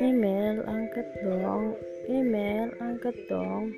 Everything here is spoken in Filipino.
Email, angkat dong. Email, angkat dong.